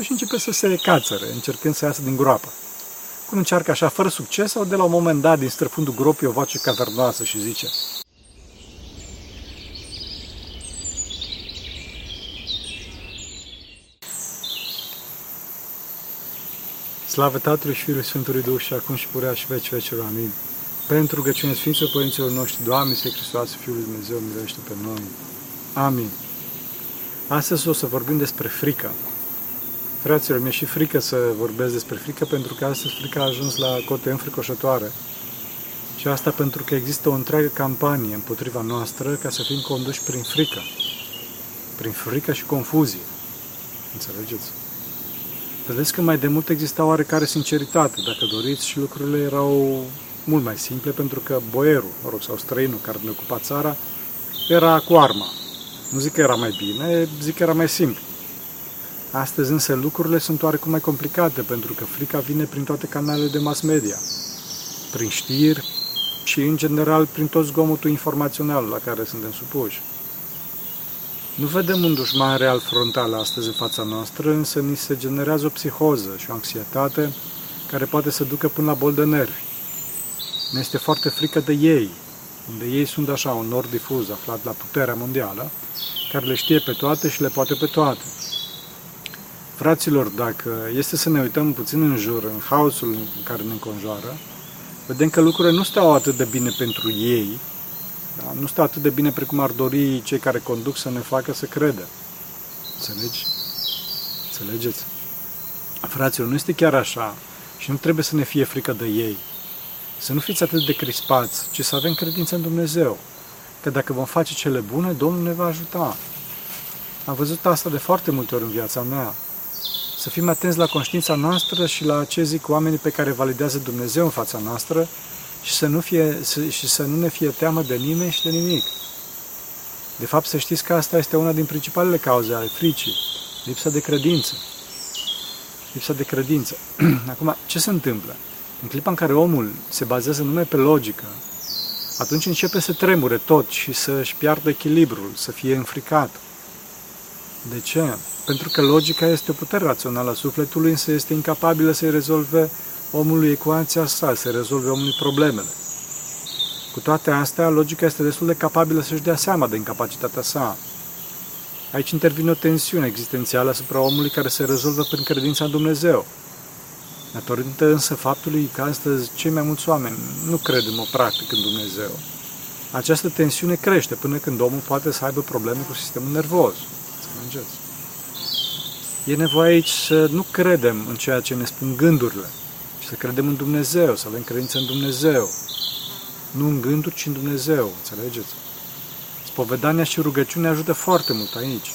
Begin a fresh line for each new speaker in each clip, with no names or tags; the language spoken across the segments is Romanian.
capul și începe să se cațăre, încercând să iasă din groapă. Cum încearcă așa, fără succes, sau de la un moment dat, din străfundul gropii, o voce cavernoasă și zice Slavă Tatălui și Fiului Sfântului Duh și acum și purea și veci vecilor. Amin. Pentru rugăciunea Sfinților Părinților noștri, Doamne, Să Hristos, Fiul lui Dumnezeu, miluiește pe noi. Amin. Astăzi o să vorbim despre frică. Fraților, mi-e și frică să vorbesc despre frică, pentru că astăzi frica a ajuns la cote înfricoșătoare. Și asta pentru că există o întreagă campanie împotriva noastră ca să fim conduși prin frică. Prin frică și confuzie. Înțelegeți? Vedeți că mai de mult exista oarecare sinceritate, dacă doriți, și lucrurile erau mult mai simple, pentru că boierul, mă rog, sau străinul care ne ocupa țara, era cu arma. Nu zic că era mai bine, zic că era mai simplu. Astăzi însă lucrurile sunt oarecum mai complicate, pentru că frica vine prin toate canalele de mass media, prin știri și, în general, prin tot zgomotul informațional la care suntem supuși. Nu vedem un dușman real frontal astăzi în fața noastră, însă ni se generează o psihoză și o anxietate care poate să ducă până la bol de nervi. Ne este foarte frică de ei, unde ei sunt așa un nord difuz aflat la puterea mondială, care le știe pe toate și le poate pe toate. Fraților, dacă este să ne uităm puțin în jur, în haosul în care ne înconjoară, vedem că lucrurile nu stau atât de bine pentru ei, da? Nu stă atât de bine precum ar dori cei care conduc să ne facă să credă. Înțelegi? Înțelegeți? Fraților, nu este chiar așa și nu trebuie să ne fie frică de ei. Să nu fiți atât de crispați, ci să avem credință în Dumnezeu. Că dacă vom face cele bune, Domnul ne va ajuta. Am văzut asta de foarte multe ori în viața mea. Să fim atenți la conștiința noastră și la ce zic oamenii pe care validează Dumnezeu în fața noastră și să nu, fie, să, și să nu ne fie teamă de nimeni și de nimic. De fapt, să știți că asta este una din principalele cauze ale fricii, lipsa de credință. Lipsa de credință. Acum, ce se întâmplă? În clipa în care omul se bazează numai pe logică, atunci începe să tremure tot și să-și piardă echilibrul, să fie înfricat. De ce? Pentru că logica este o putere rațională a sufletului, însă este incapabilă să-i rezolve omului ecuația sa, să rezolve omului problemele. Cu toate astea, logica este destul de capabilă să-și dea seama de incapacitatea sa. Aici intervine o tensiune existențială asupra omului care se rezolvă prin credința în Dumnezeu. Datorită însă faptului că astăzi cei mai mulți oameni nu cred în o practică în Dumnezeu. Această tensiune crește până când omul poate să aibă probleme cu sistemul nervos. Înțelegeți? E nevoie aici să nu credem în ceea ce ne spun gândurile, să credem în Dumnezeu, să avem credință în Dumnezeu. Nu în gânduri, ci în Dumnezeu, înțelegeți? Spovedania și rugăciunea ajută foarte mult aici.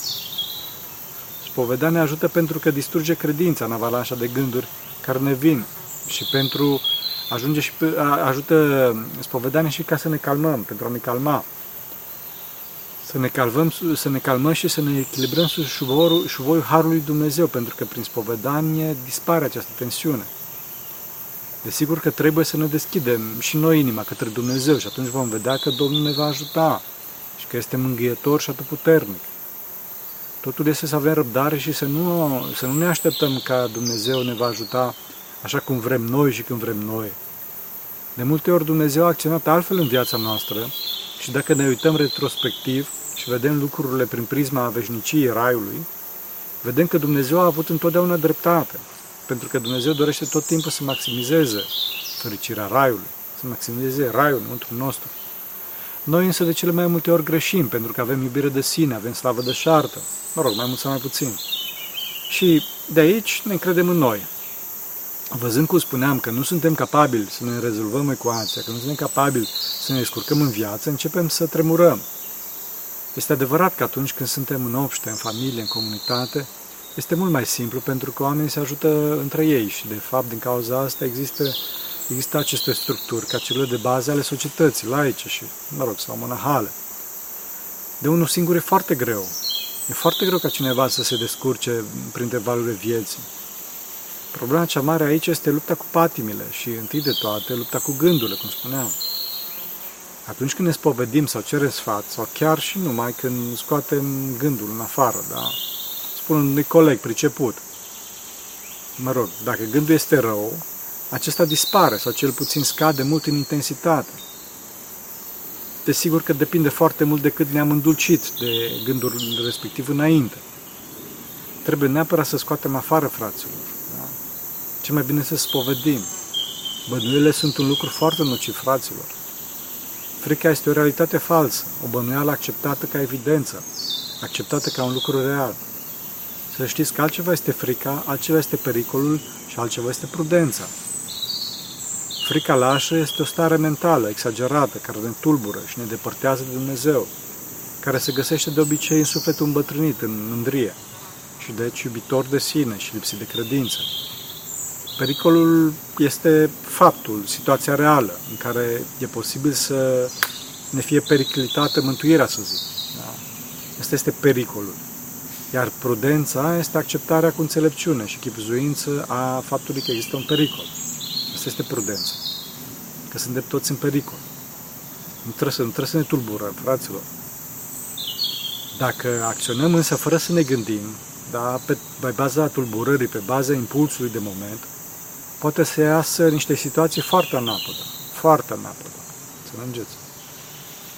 Spovedania ajută pentru că distruge credința în avalanșa de gânduri care ne vin și pentru ajunge și ajută spovedania și ca să ne calmăm, pentru a ne calma. Să ne, calvăm, să ne calmăm și să ne echilibrăm sub șuvoiul, șuvoiul Harului Dumnezeu, pentru că prin spovedanie dispare această tensiune. Desigur că trebuie să ne deschidem și noi inima către Dumnezeu și atunci vom vedea că Domnul ne va ajuta și că este mângâietor și atât puternic. Totul este să avem răbdare și să nu, să nu ne așteptăm ca Dumnezeu ne va ajuta așa cum vrem noi și când vrem noi. De multe ori Dumnezeu a acționat altfel în viața noastră și dacă ne uităm retrospectiv și vedem lucrurile prin prisma veșniciei Raiului, vedem că Dumnezeu a avut întotdeauna dreptate pentru că Dumnezeu dorește tot timpul să maximizeze fericirea raiului, să maximizeze raiul înăuntru nostru. Noi însă de cele mai multe ori greșim, pentru că avem iubire de sine, avem slavă de șartă, mă rog, mai mult sau mai puțin. Și de aici ne încredem în noi. Văzând cum spuneam că nu suntem capabili să ne rezolvăm ecuația, că nu suntem capabili să ne descurcăm în viață, începem să tremurăm. Este adevărat că atunci când suntem în obște, în familie, în comunitate, este mult mai simplu pentru că oamenii se ajută între ei și, de fapt, din cauza asta există, există aceste structuri ca cele de bază ale societății, laice și, mă rog, sau monahale. De unul singur e foarte greu. E foarte greu ca cineva să se descurce printre valurile vieții. Problema cea mare aici este lupta cu patimile și, întâi de toate, lupta cu gândurile, cum spuneam. Atunci când ne spovedim sau cerem sfat, sau chiar și numai când scoatem gândul în afară, da? spun unui coleg priceput. mă rog, dacă gândul este rău, acesta dispare sau cel puțin scade mult în intensitate. Desigur că depinde foarte mult de cât ne-am îndulcit de gândul respectiv înainte. Trebuie neapărat să scoatem afară, fraților. Da? Ce mai bine să spovedim. Bănuiele sunt un lucru foarte nociv, fraților. Frica este o realitate falsă, o bănuială acceptată ca evidență, acceptată ca un lucru real. Să știți că altceva este frica, altceva este pericolul și altceva este prudența. Frica lașă este o stare mentală exagerată care ne tulbură și ne depărtează de Dumnezeu, care se găsește de obicei în sufletul îmbătrânit, în mândrie și deci iubitor de sine și lipsit de credință. Pericolul este faptul, situația reală, în care e posibil să ne fie periclitată mântuirea, să zic. Da? Asta este pericolul. Iar prudența este acceptarea cu înțelepciune și chipzuință a faptului că există un pericol. Asta este prudența. Că suntem toți în pericol. Nu trebuie să, nu trebuie să ne tulburăm, fraților. Dacă acționăm însă fără să ne gândim, da, pe, pe baza tulburării, pe baza impulsului de moment, poate să iasă niște situații foarte anapădă, foarte anapădă. Să înțelegeți?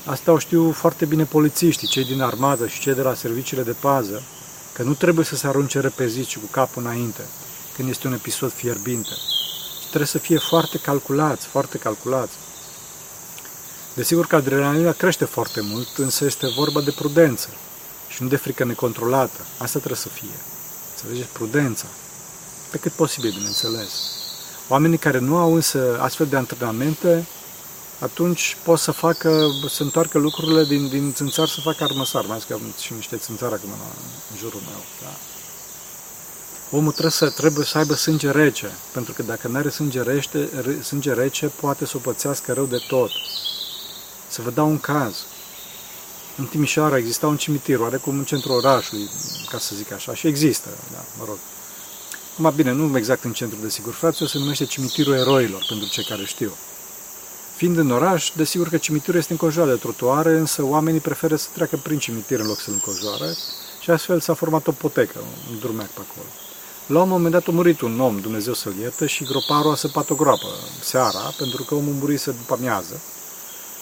Asta o știu foarte bine polițiștii, cei din armată și cei de la serviciile de pază, că nu trebuie să se arunce repeziți cu capul înainte, când este un episod fierbinte. Trebuie să fie foarte calculați, foarte calculați. Desigur că adrenalina crește foarte mult, însă este vorba de prudență și nu de frică necontrolată. Asta trebuie să fie. Înțelegeți? Prudența. Pe cât posibil, bineînțeles. Oamenii care nu au însă astfel de antrenamente, atunci pot să facă, să întoarcă lucrurile din, din țânțar să facă armăsar. Mai că am și niște țânțar acum în jurul meu. Da? Omul trebuie să, trebuie să aibă sânge rece, pentru că dacă nu are sânge, rește, sânge rece, poate să o pățească rău de tot. Să vă dau un caz. În Timișoara exista un cimitir, oarecum în centrul orașului, ca să zic așa, și există, da, mă rog. Acum, bine, nu exact în centru, de sigur, fraților, se numește cimitirul eroilor, pentru cei care știu. Fiind în oraș, desigur că cimitirul este înconjurat de trotuare, însă oamenii preferă să treacă prin cimitir în loc să-l înconjoare și astfel s-a format o potecă, un drumeac pe acolo. La un moment dat a murit un om, Dumnezeu să-l ierte, și groparul a săpat o groapă seara, pentru că omul murise după amiază.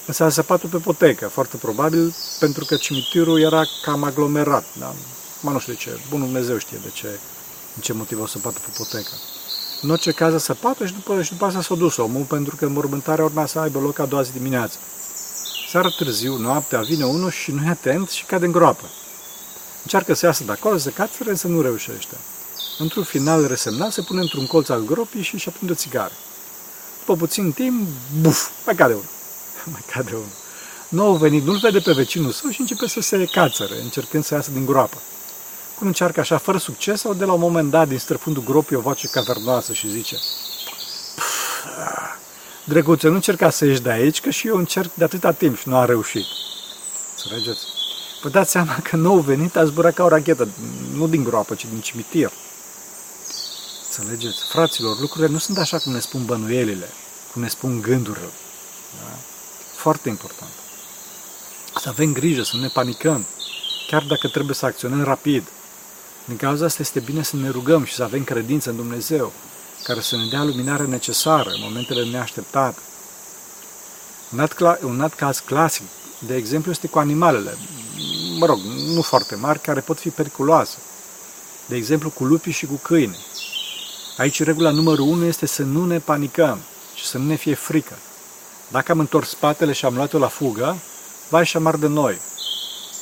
Însă a săpat-o pe potecă, foarte probabil, pentru că cimitirul era cam aglomerat. Da? Mă nu știu de ce, bunul Dumnezeu știe de ce, în ce motiv a săpat-o pe potecă. În orice caz a săpat și după, și după asta s-a dus omul, pentru că mormântarea urma să aibă loc a doua zi dimineață. Seara târziu, noaptea, vine unul și nu e atent și cade în groapă. Încearcă să iasă de acolo, să cațere, însă nu reușește. Într-un final resemnat, se pune într-un colț al gropii și își aprinde o țigară. După puțin timp, buf, mai cade unul. mai cade unul. Nou venit, nu-l vede pe vecinul său și începe să se cațere, încercând să iasă din groapă. Cum încearcă așa, fără succes, sau de la un moment dat, din străfundul gropii, o voce cavernoasă și zice Drăguță, nu încerca să ieși de aici, că și eu încerc de atâta timp și nu a reușit. Înțelegeți? Vă dați seama că nou venit a zburat ca o rachetă, nu din groapă, ci din cimitir. Înțelegeți? Fraților, lucrurile nu sunt așa cum ne spun bănuielile, cum ne spun gândurile. Da? Foarte important. Să avem grijă, să nu ne panicăm, chiar dacă trebuie să acționăm rapid. Din cauza asta este bine să ne rugăm și să avem credință în Dumnezeu, care să ne dea luminarea necesară în momentele neașteptate. Un alt, un alt caz clasic, de exemplu, este cu animalele, mă rog, nu foarte mari, care pot fi periculoase. De exemplu, cu lupii și cu câini. Aici regula numărul unu este să nu ne panicăm și să nu ne fie frică. Dacă am întors spatele și am luat-o la fugă, va și amar de noi.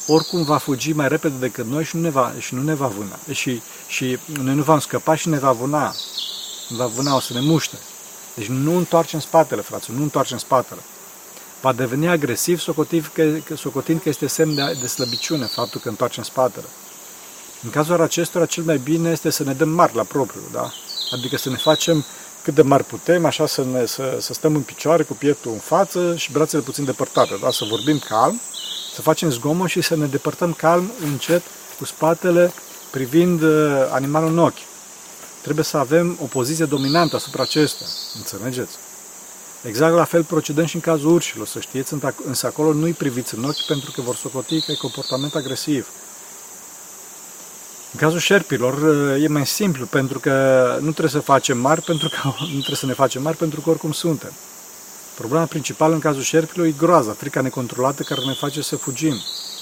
Oricum va fugi mai repede decât noi și nu ne va, și nu ne va vâna. Și, și noi nu vom scăpa și ne va vâna. Ne va vâna, o să ne muște. Deci nu întoarcem spatele, frate, nu întoarcem spatele. Va deveni agresiv, socotind că, socotind că este semn de, de slăbiciune faptul că întoarcem spatele. În cazul acestora, cel mai bine este să ne dăm mari la propriu, da? Adică să ne facem cât de mari putem, așa să, ne, să, să stăm în picioare cu pieptul în față și brațele puțin depărtate, da? să vorbim calm, să facem zgomot și să ne depărtăm calm, încet, cu spatele, privind uh, animalul în ochi. Trebuie să avem o poziție dominantă asupra acestuia, înțelegeți? Exact la fel procedăm și în cazul urșilor, să știți, însă acolo nu-i priviți în ochi pentru că vor socoti că e comportament agresiv. În cazul șerpilor e mai simplu, pentru că nu trebuie să facem mari, pentru că nu trebuie să ne facem mari, pentru că oricum suntem. Problema principală în cazul șerpilor e groaza, frica necontrolată care ne face să fugim.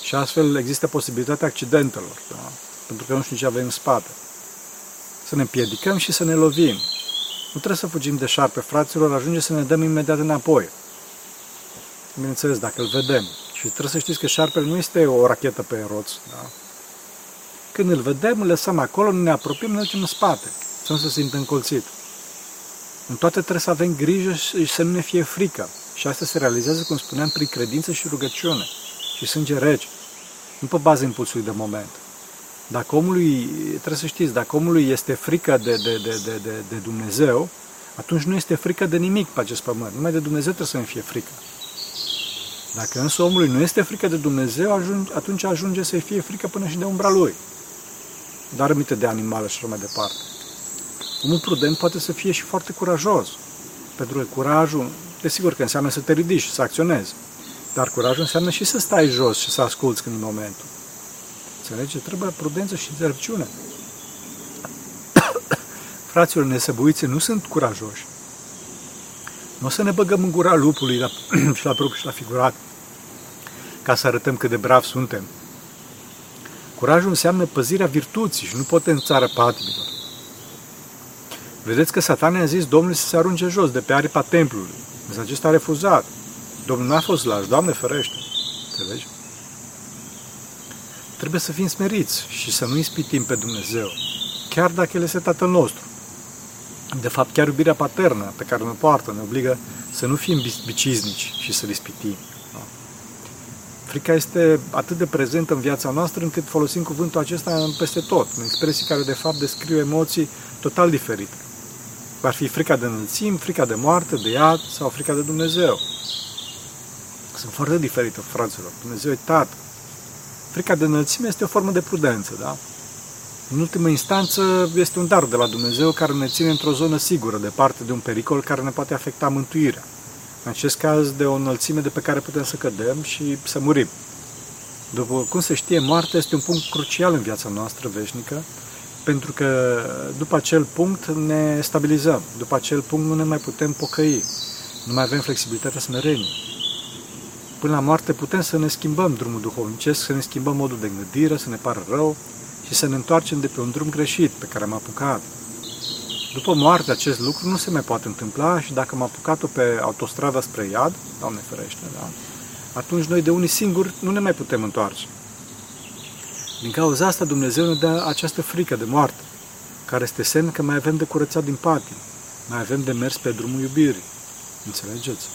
Și astfel există posibilitatea accidentelor, da? pentru că nu știu ce avem în spate. Să ne împiedicăm și să ne lovim. Nu trebuie să fugim de șarpe, fraților, ajunge să ne dăm imediat înapoi. Bineînțeles, dacă îl vedem. Și trebuie să știți că șarpele nu este o rachetă pe roți. Da? Când îl vedem, îl lăsăm acolo, ne apropiem, ne ducem în spate. Să nu se simtă încolțit. În toate trebuie să avem grijă și să nu ne fie frică. Și asta se realizează, cum spuneam, prin credință și rugăciune. Și sânge rece. Nu pe bază impulsului de moment. Dacă omului, trebuie să știți, dacă omului este frică de, de, de, de, de, de Dumnezeu, atunci nu este frică de nimic pe acest pământ. Numai de Dumnezeu trebuie să ne fie frică. Dacă însă omului nu este frică de Dumnezeu, ajunge, atunci ajunge să fie frică până și de umbra lui. Dar rămite de animale și așa mai departe. Omul prudent poate să fie și foarte curajos. Pentru că curajul, desigur că înseamnă să te ridici, să acționezi. Dar curajul înseamnă și să stai jos și să asculți când e momentul. Înțelege? Trebuie prudență și înțelepciune. Fraților nesăbuiți nu sunt curajoși. Nu o să ne băgăm în gura lupului la, și la propriu și la figurat ca să arătăm cât de brav suntem. Curajul înseamnă păzirea virtuții și nu potențarea patimilor. Vedeți că satana a zis Domnului să se arunce jos de pe aripa templului. Însă acesta a refuzat. Domnul n-a fost laș, Doamne ferește. Înțelegi? Trebuie să fim smeriți și să nu ispitim pe Dumnezeu, chiar dacă El este Tatăl nostru. De fapt, chiar iubirea paternă pe care ne poartă ne obligă să nu fim biciznici și să-L ispitim. Frica este atât de prezentă în viața noastră încât folosim cuvântul acesta peste tot, în expresii care de fapt descriu emoții total diferite. Va fi frica de înălțim, frica de moarte, de iad sau frica de Dumnezeu. Sunt foarte diferite, fraților. Dumnezeu e Tată. Frica de înălțime este o formă de prudență, da? În ultimă instanță, este un dar de la Dumnezeu care ne ține într-o zonă sigură, departe de un pericol care ne poate afecta mântuirea. În acest caz, de o înălțime de pe care putem să cădem și să murim. După cum se știe, moartea este un punct crucial în viața noastră veșnică, pentru că după acel punct ne stabilizăm, după acel punct nu ne mai putem pocăi, nu mai avem flexibilitatea smereniei. Până la moarte putem să ne schimbăm drumul duhovnicesc, să ne schimbăm modul de gândire, să ne pară rău și să ne întoarcem de pe un drum greșit pe care am apucat. După moarte acest lucru nu se mai poate întâmpla și dacă am apucat-o pe autostrada spre iad, Doamne ferește, da? atunci noi de unii singuri nu ne mai putem întoarce. Din cauza asta Dumnezeu ne dă această frică de moarte, care este semn că mai avem de curățat din patim, mai avem de mers pe drumul iubirii. Înțelegeți?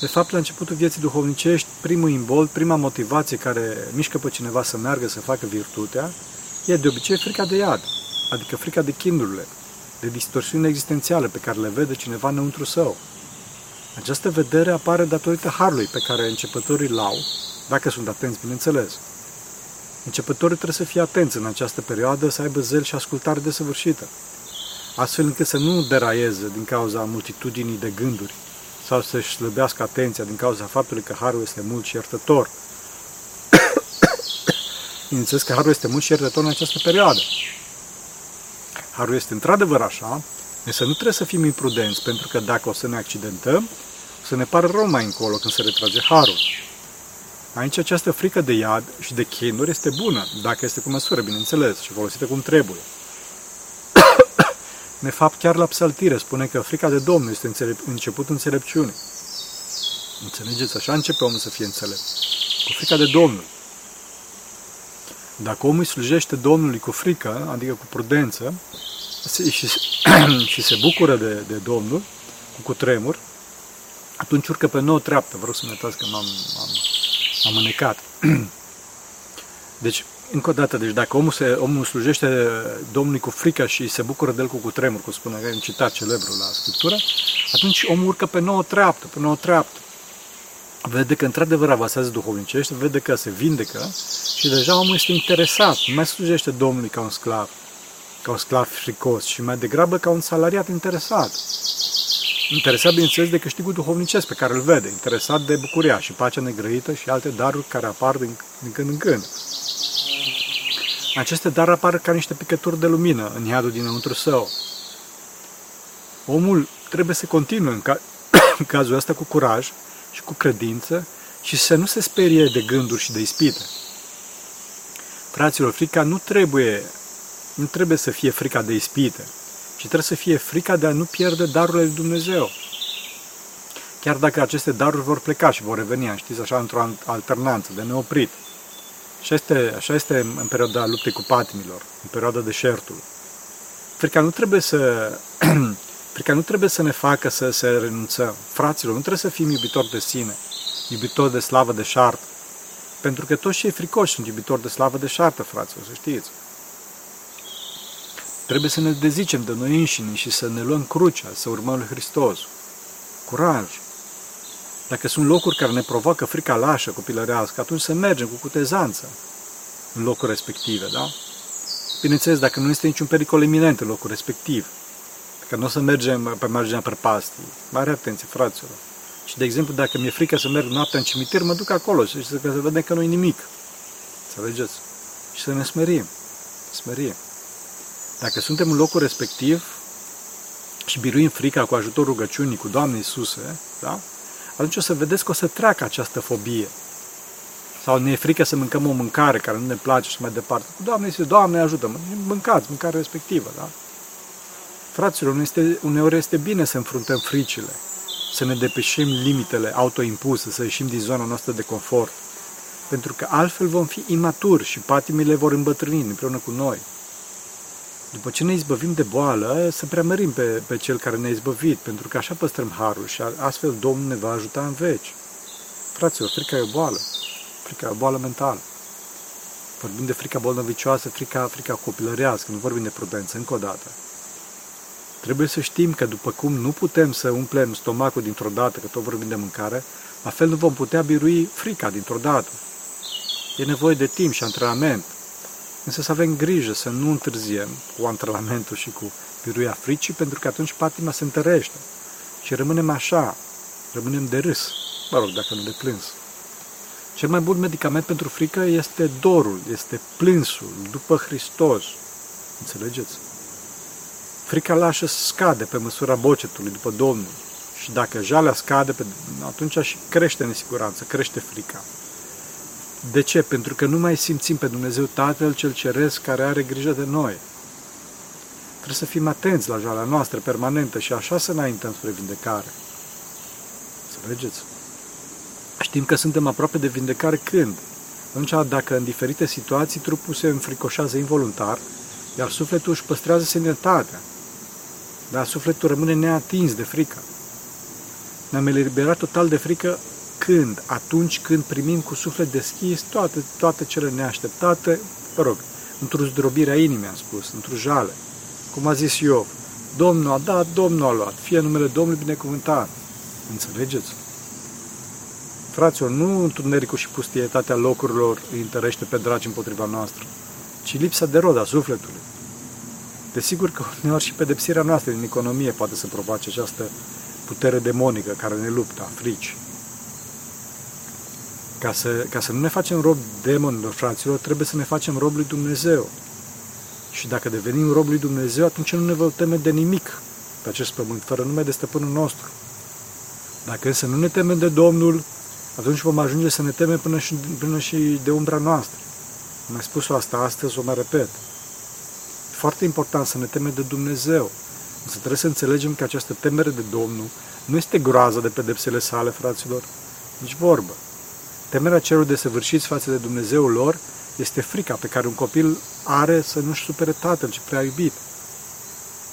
De fapt, la începutul vieții duhovnicești, primul imbol, prima motivație care mișcă pe cineva să meargă să facă virtutea, e de obicei frica de iad, adică frica de chindurile, de distorsiune existențiale pe care le vede cineva înăuntru său. Această vedere apare datorită harului pe care începătorii l-au, dacă sunt atenți, bineînțeles. Începătorii trebuie să fie atenți în această perioadă, să aibă zel și ascultare desăvârșită, astfel încât să nu deraieze din cauza multitudinii de gânduri sau să-și slăbească atenția din cauza faptului că Harul este mult și iertător. Bineînțeles că Harul este mult și iertător în această perioadă. Harul este într-adevăr așa, însă nu trebuie să fim imprudenți, pentru că dacă o să ne accidentăm, o să ne pară rău mai încolo când se retrage Harul. Aici această frică de iad și de chinuri este bună, dacă este cu măsură, bineînțeles, și folosită cum trebuie. De fapt, chiar la psaltire spune că frica de Domnul este înțelep- început înțelepciune. Înțelegeți? Așa începe omul să fie înțelept. Cu frica de Domnul. Dacă omul îi slujește Domnului cu frică, adică cu prudență, și, și se bucură de, de Domnul, cu cutremur, atunci urcă pe nouă treaptă. Vreau să-mi uitați că m-am, am, am înecat. Deci, încă o dată, deci dacă omul, se, omul slujește Domnului cu frică și se bucură de el cu cutremur, cum spune un citat celebru la Scriptură, atunci omul urcă pe nouă treaptă, pe nouă treaptă. Vede că într-adevăr avasează duhovnicește, vede că se vindecă și deja omul este interesat, nu mai slujește Domnului ca un sclav, ca un sclav fricos, și mai degrabă ca un salariat interesat. Interesat, bineînțeles, de câștigul duhovnicesc pe care îl vede, interesat de bucuria și pacea negrăită și alte daruri care apar din, din când în când. aceste daruri apar ca niște picături de lumină în iadul dinăuntru său. Omul trebuie să continue în, ca, în cazul ăsta cu curaj și cu credință și să nu se sperie de gânduri și de ispite. Fraților, frica nu trebuie, nu trebuie să fie frica de ispite, ci trebuie să fie frica de a nu pierde darurile lui Dumnezeu. Chiar dacă aceste daruri vor pleca și vor reveni, știți, așa, într-o alternanță, de neoprit. Așa este, așa este în perioada luptei cu patimilor, în perioada deșertului. Frica nu trebuie să, frica nu trebuie să ne facă să, să renunțăm. Fraților, nu trebuie să fim iubitori de sine, iubitori de slavă de șartă. Pentru că toți cei fricoși sunt iubitori de slavă de șartă, fraților, să știți. Trebuie să ne dezicem de noi înșine și să ne luăm crucea, să urmăm lui Hristos. Curaj! Dacă sunt locuri care ne provoacă frica lașă copilărească, atunci să mergem cu cutezanță în locul respective, da? Bineînțeles, dacă nu este niciun pericol iminent în locul respectiv, că nu o să mergem pe marginea prăpastii. Mare atenție, fraților. Și, de exemplu, dacă mi-e frică să merg noaptea în cimitir, mă duc acolo și să, să vedem că nu e nimic. Înțelegeți? Și să ne smerim. Smerim. Dacă suntem în locul respectiv și biruim frica cu ajutorul rugăciunii, cu Doamne Iisuse, da? atunci o să vedeți că o să treacă această fobie. Sau ne e frică să mâncăm o mâncare care nu ne place și mai departe. Doamne Iisuse, Doamne ajută-mă, mâncați mâncarea respectivă, da? Fraților, este, uneori este bine să înfruntăm fricile, să ne depășim limitele autoimpuse, să ieșim din zona noastră de confort, pentru că altfel vom fi imaturi și patimile vor îmbătrâni împreună cu noi. După ce ne izbăvim de boală, să preamărim pe, pe Cel care ne-a izbăvit, pentru că așa păstrăm harul și astfel Domnul ne va ajuta în veci. Fraților, frica e o boală. Frica e o boală mentală. Vorbim de frica bolnăvicioasă, frica, frica copilărească, nu vorbim de prudență, încă o dată. Trebuie să știm că după cum nu putem să umplem stomacul dintr-o dată, că tot vorbim de mâncare, la fel nu vom putea birui frica dintr-o dată. E nevoie de timp și antrenament, însă să avem grijă să nu întârziem cu antrenamentul și cu biruia fricii, pentru că atunci patima se întărește și rămânem așa, rămânem de râs, mă rog, dacă nu de plâns. Cel mai bun medicament pentru frică este dorul, este plânsul, după Hristos. Înțelegeți? Frica lașă scade pe măsura bocetului după Domnul. Și dacă jalea scade, atunci și crește nesiguranță, crește frica. De ce? Pentru că nu mai simțim pe Dumnezeu Tatăl cel Ceresc care are grijă de noi. Trebuie să fim atenți la jalea noastră permanentă și așa să înaintăm spre vindecare. Să vedeți? Știm că suntem aproape de vindecare când? Atunci, dacă în diferite situații trupul se înfricoșează involuntar, iar sufletul își păstrează sănătatea, dar sufletul rămâne neatins de frică. Ne-am eliberat total de frică când? Atunci când primim cu suflet deschis toate, toate cele neașteptate, mă rog, într-o zdrobire a inimii, am spus, într-o jale. Cum a zis Iov, Domnul a dat, Domnul a luat, fie numele Domnului binecuvântat. Înțelegeți? Fraților, nu întunericul și pustietatea locurilor îi întărește pe dragi împotriva noastră, ci lipsa de rod a sufletului. Desigur că uneori și pedepsirea noastră din economie poate să provoace această putere demonică care ne luptă, frici. Ca să, ca să nu ne facem rob demonilor, fraților, trebuie să ne facem rob lui Dumnezeu. Și dacă devenim rob lui Dumnezeu, atunci nu ne vom teme de nimic pe acest pământ, fără nume de stăpânul nostru. Dacă însă nu ne temem de Domnul, atunci vom ajunge să ne temem până și, până și de umbra noastră. Am mai spus-o asta astăzi, o mai repet foarte important să ne temem de Dumnezeu. Însă trebuie să înțelegem că această temere de Domnul nu este groază de pedepsele sale, fraților, nici vorbă. Temerea celor desăvârșiți față de Dumnezeul lor este frica pe care un copil are să nu-și supere tatăl, ci prea iubit.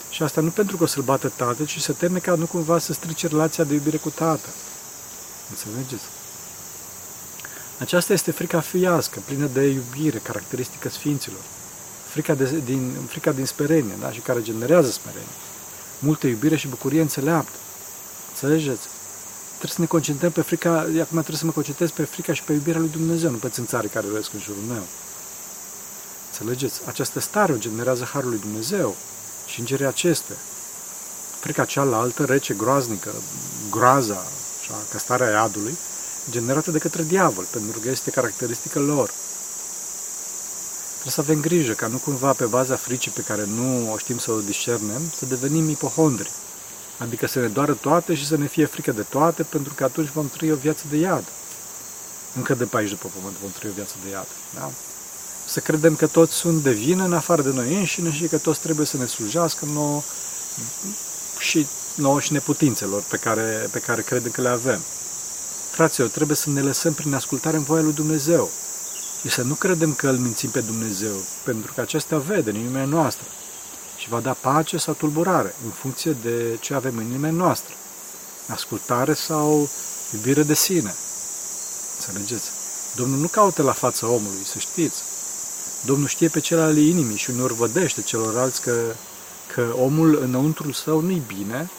Și asta nu pentru că o să-l bată tatăl, ci să teme ca nu cumva să strice relația de iubire cu tatăl. Înțelegeți? Aceasta este frica fiască, plină de iubire, caracteristică sfinților frica, de, din, frica din sperenie, da? și care generează sperenie. Multă iubire și bucurie înțeleaptă. Înțelegeți? Trebuie să ne concentrăm pe frica, acum trebuie să mă concentrez pe frica și pe iubirea lui Dumnezeu, nu pe țânțarii care răiesc în jurul meu. Înțelegeți? Această stare o generează Harul lui Dumnezeu și îngerii acestea. Frica cealaltă, rece, groaznică, groaza, așa, ca starea iadului, generată de către diavol, pentru că este caracteristică lor. Trebuie să avem grijă ca nu cumva pe baza fricii pe care nu o știm să o discernem, să devenim ipohondri. Adică să ne doară toate și să ne fie frică de toate, pentru că atunci vom trăi o viață de iad. Încă de pe aici, după pământ, vom trăi o viață de iad. Da? Să credem că toți sunt de vină în afară de noi înșine și că toți trebuie să ne slujească nouă și nouă și neputințelor pe care, pe care credem că le avem. Fraților, trebuie să ne lăsăm prin ascultare în voia lui Dumnezeu și să nu credem că îl mințim pe Dumnezeu, pentru că acesta vede în inimea noastră și va da pace sau tulburare în funcție de ce avem în inimea noastră. Ascultare sau iubire de sine. Înțelegeți? Domnul nu caută la fața omului, să știți. Domnul știe pe cel ale inimii și uneori vădește celorlalți că, că omul înăuntrul său nu-i bine.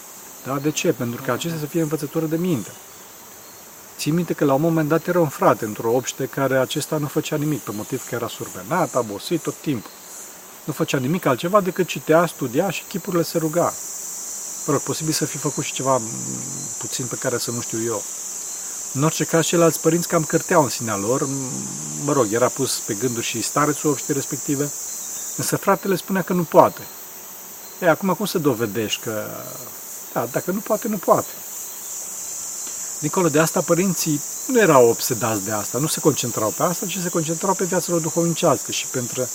Da? De ce? Pentru că acesta să fie învățătură de minte. Țin minte că la un moment dat era un frate într-o obște care acesta nu făcea nimic, pe motiv că era survenat, abosit tot timpul. Nu făcea nimic altceva decât citea, studia și chipurile se ruga. Mă rog, posibil să fi făcut și ceva puțin pe care să nu știu eu. În orice caz, ceilalți părinți cam cărteau în sinea lor, mă rog, era pus pe gânduri și starețul obște respective, însă fratele spunea că nu poate. E, acum cum să dovedești că, da, dacă nu poate, nu poate. Dincolo de asta, părinții nu erau obsedați de asta, nu se concentrau pe asta, ci se concentrau pe viața lor duhovnicească și pentru,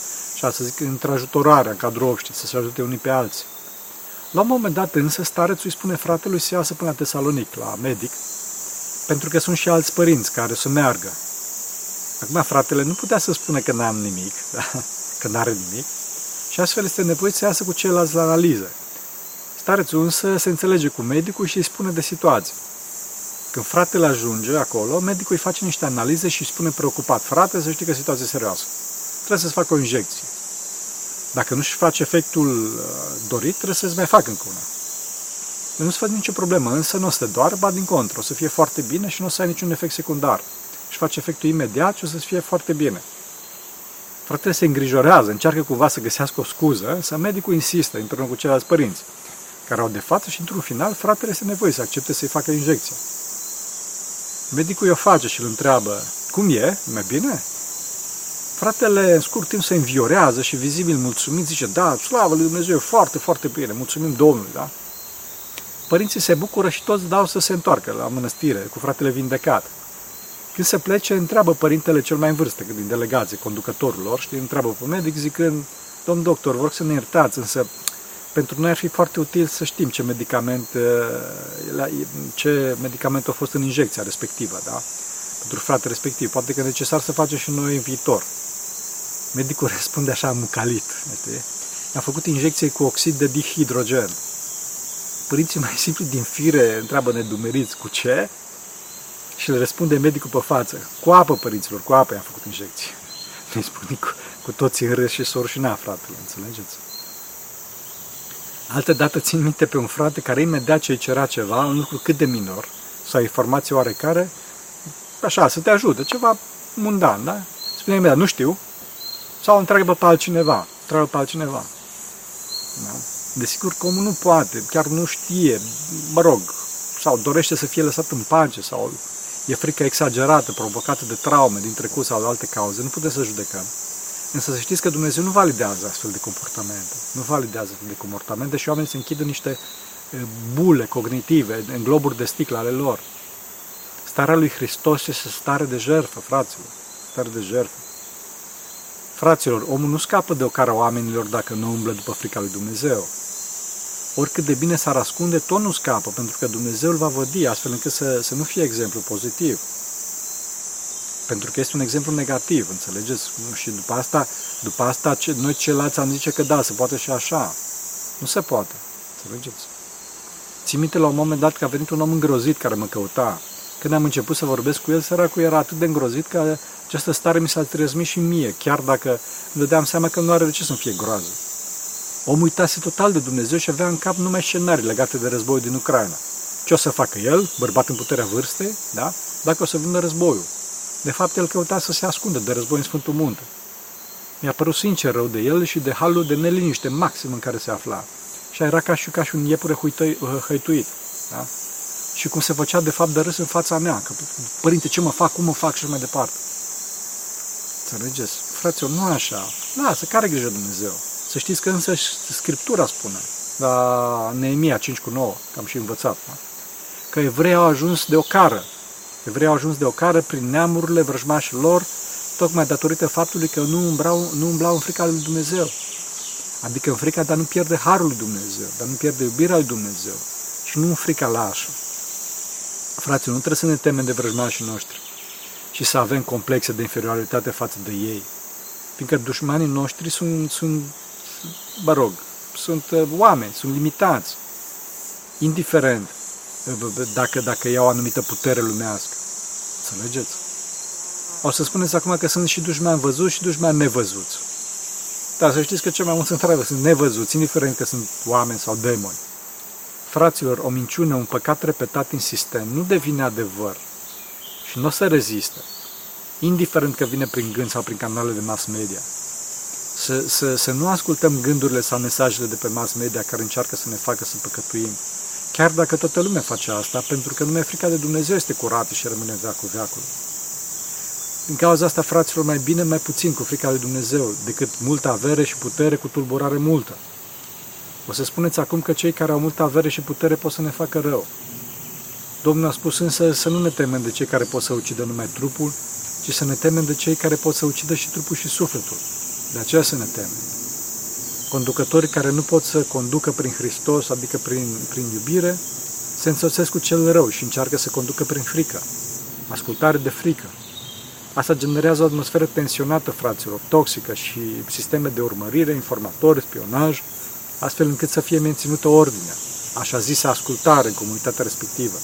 și să zic, într-ajutorarea în cadrul obștii, să se ajute unii pe alții. La un moment dat însă, starețul îi spune fratelui să iasă până la Tesalonic, la medic, pentru că sunt și alți părinți care să meargă. Acum, fratele nu putea să spună că n-am nimic, da? că n-are nimic, și astfel este nevoie să iasă cu ceilalți la analiză. Starețul însă se înțelege cu medicul și îi spune de situație. Când fratele ajunge acolo, medicul îi face niște analize și îi spune preocupat, frate, să știi că situația e serioasă. Trebuie să-ți facă o injecție. Dacă nu-și face efectul uh, dorit, trebuie să-ți mai facă încă una. Nu se face nicio problemă, însă nu o să te doară, ba din contră, o să fie foarte bine și nu o să ai niciun efect secundar. Și face efectul imediat și o să fie foarte bine. Fratele se îngrijorează, încearcă cumva să găsească o scuză, însă medicul insistă împreună cu ceilalți părinți, care au de față și într-un final fratele este nevoie să accepte să-i facă injecția. Medicul o face și îl întreabă, cum e? Mai bine? Fratele, în scurt timp, se înviorează și vizibil mulțumit zice, da, slavă lui Dumnezeu, foarte, foarte bine, mulțumim Domnului, da? Părinții se bucură și toți dau să se întoarcă la mănăstire, cu fratele vindecat. Când se plece, întreabă părintele cel mai în vârstă, din delegație, conducătorul lor, știi, întreabă pe medic zicând, domn doctor, vă rog să ne iertați, însă pentru noi ar fi foarte util să știm ce medicament, uh, ce medicament a fost în injecția respectivă, da? Pentru frate respectiv. Poate că e necesar să facem și noi în viitor. Medicul răspunde așa mucalit. Știi? A făcut injecție cu oxid de dihidrogen. Părinții mai simpli din fire întreabă nedumeriți cu ce și le răspunde medicul pe față. Cu apă, părinților, cu apă i-am făcut injecție. Nu-i spune cu, cu toții în râs și s-o fratele, înțelegeți? Altă dată țin minte pe un frate care imediat ce îi cerea ceva, un lucru cât de minor, sau informație oarecare, așa, să te ajute, ceva mundan, da? Spune imediat, nu știu, sau întreabă pe altcineva, întreabă pe altcineva. Da? Desigur că omul nu poate, chiar nu știe, mă rog, sau dorește să fie lăsat în pace, sau e frică exagerată, provocată de traume din trecut sau de alte cauze, nu putem să judecăm. Însă să știți că Dumnezeu nu validează astfel de comportamente. Nu validează astfel de comportamente și oamenii se închid în niște bule cognitive, în globuri de sticlă ale lor. Starea lui Hristos este stare de jertfă, fraților. Stare de jertfă. Fraților, omul nu scapă de ocara oamenilor dacă nu umblă după frica lui Dumnezeu. Oricât de bine s-ar ascunde, tot nu scapă, pentru că Dumnezeu îl va vădi astfel încât să, să nu fie exemplu pozitiv. Pentru că este un exemplu negativ, înțelegeți? Și după asta, după asta noi ceilalți am zice că da, se poate și așa. Nu se poate, înțelegeți? Țin minte la un moment dat că a venit un om îngrozit care mă căuta. Când am început să vorbesc cu el, săracul era atât de îngrozit că această stare mi s-a transmis și mie, chiar dacă îmi dădeam seama că nu are de ce să-mi fie groază. Omul uitase total de Dumnezeu și avea în cap numai scenarii legate de războiul din Ucraina. Ce o să facă el, bărbat în puterea vârstei, da? dacă o să vină războiul. De fapt, el căuta să se ascundă de război în Sfântul Munte. Mi-a părut sincer rău de el și de halul de neliniște maxim în care se afla. Și era ca și, ca și un iepure hăituit. Da? Și cum se făcea de fapt de râs în fața mea. Că, părinte, ce mă fac, cum mă fac și mai departe. Înțelegeți? Fraților, nu așa. Lasă, care grijă Dumnezeu? Să știți că însă Scriptura spune, la Neemia 5 cu 9, că am și învățat, da? că evreii au ajuns de o cară. Evreii au ajuns de o cară prin neamurile vrăjmașilor, tocmai datorită faptului că nu umblau, nu umblau în frica lui Dumnezeu. Adică în frica de a nu pierde harul lui Dumnezeu, de a nu pierde iubirea lui Dumnezeu și nu în frica lașă. Frații, nu trebuie să ne temem de vrăjmașii noștri și să avem complexe de inferioritate față de ei. Fiindcă dușmanii noștri sunt, sunt mă rog, sunt uh, oameni, sunt limitați. Indiferent uh, dacă, dacă iau o anumită putere lumească. Înțelegeți? O să spuneți acum că sunt și dușmani văzuți și dușmani nevăzuți. Dar să știți că cel mai mulți într sunt nevăzuți, indiferent că sunt oameni sau demoni. Fraților, o minciună, un păcat repetat insistent, nu devine adevăr și nu o să rezistă, indiferent că vine prin gând sau prin canalele de mass media. Să, să, să nu ascultăm gândurile sau mesajele de pe mass media care încearcă să ne facă să păcătuim. Chiar dacă toată lumea face asta, pentru că numai frica de Dumnezeu este curată și rămâne veacul veacului. Din cauza asta, fraților, mai bine, mai puțin cu frica lui Dumnezeu, decât multă avere și putere cu tulburare multă. O să spuneți acum că cei care au multă avere și putere pot să ne facă rău. Domnul a spus însă să nu ne temem de cei care pot să ucidă numai trupul, ci să ne temem de cei care pot să ucidă și trupul și sufletul. De aceea să ne temem. Conducătorii care nu pot să conducă prin Hristos, adică prin, prin iubire, se însoțesc cu cel rău și încearcă să conducă prin frică. Ascultare de frică. Asta generează o atmosferă tensionată, fraților, toxică și sisteme de urmărire, informatori, spionaj, astfel încât să fie menținută ordinea, așa zisă ascultare în comunitatea respectivă.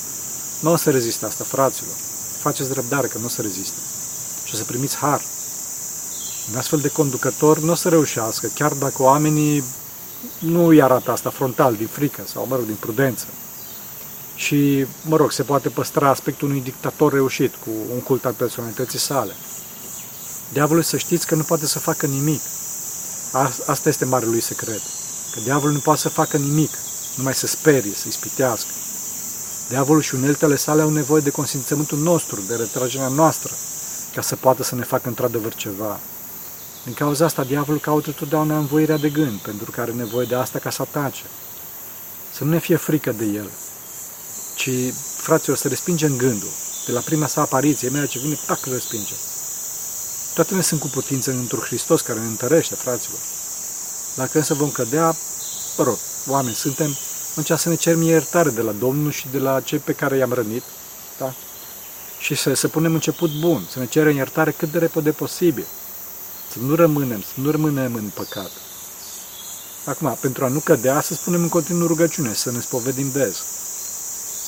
Nu o să reziste asta, fraților. Faceți răbdare că nu o să reziste. Și o să primiți har. Un astfel de conducător nu o să reușească, chiar dacă oamenii nu îi arată asta frontal, din frică sau, mă rog, din prudență. Și, mă rog, se poate păstra aspectul unui dictator reușit, cu un cult al personalității sale. Diavolul să știți că nu poate să facă nimic. Asta este marele lui secret. Că diavolul nu poate să facă nimic, numai să sperie, să ispitească. Diavolul și uneltele sale au nevoie de consimțământul nostru, de retragerea noastră, ca să poată să ne facă într-adevăr ceva. Din cauza asta, diavolul caută totdeauna învoirea de gând, pentru că are nevoie de asta ca să atace. Să nu ne fie frică de el, ci, fraților, să respingem gândul. De la prima sa apariție, imediat ce vine, tac, îl respinge. Toate ne sunt cu putință într-un Hristos care ne întărește, fraților. Dacă însă vom cădea, mă rog, oameni suntem, atunci să ne cerem iertare de la Domnul și de la cei pe care i-am rănit, da? Și să, să punem început bun, să ne cerem iertare cât de repede posibil. Să nu rămânem, să nu rămânem în păcat. Acum, pentru a nu cădea, să spunem în continuu rugăciune, să ne spovedim des,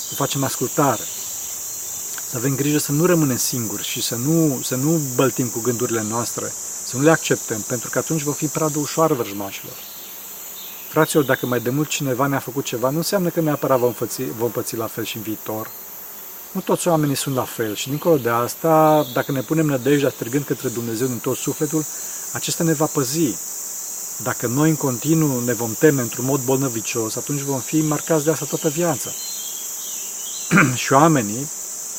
să facem ascultare, să avem grijă să nu rămânem singuri și să nu, să nu băltim cu gândurile noastre, să nu le acceptăm, pentru că atunci vom fi pradă ușoară vrăjmașilor. Fraților, dacă mai de mult cineva ne-a făcut ceva, nu înseamnă că neapărat vom, făți, vom păți la fel și în viitor. Nu toți oamenii sunt la fel și dincolo de asta, dacă ne punem nădejdea strigând către Dumnezeu din tot sufletul, acesta ne va păzi. Dacă noi în continuu ne vom teme într-un mod bolnăvicios, atunci vom fi marcați de asta toată viața. și oamenii,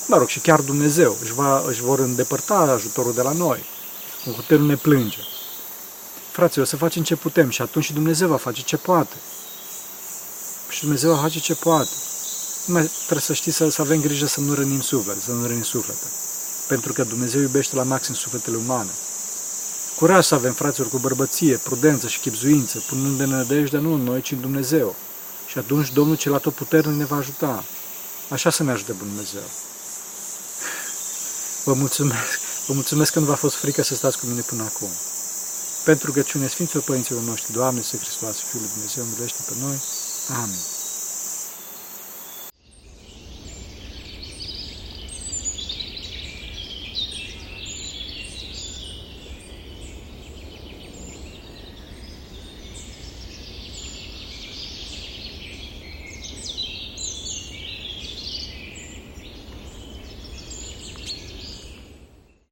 mă rog, și chiar Dumnezeu își, va, își vor îndepărta ajutorul de la noi. În putem ne plânge. Fraților, să facem ce putem și atunci și Dumnezeu va face ce poate. Și Dumnezeu va face ce poate. Numai trebuie să știți să, să avem grijă să nu rănim suflet, să nu rănim suflete. Pentru că Dumnezeu iubește la maxim sufletele umane. Curaj să avem, fraților, cu bărbăție, prudență și chipzuință, punând de nădejdea nu în noi, ci în Dumnezeu. Și atunci Domnul cel atotputernic ne va ajuta. Așa să ne ajute Dumnezeu. Vă mulțumesc. Vă mulțumesc că nu v-a fost frică să stați cu mine până acum. Pentru rugăciune Sfinților Părinților noștri, Doamne, să Hristos, Fiul lui Dumnezeu, miluiește pe noi. Amin.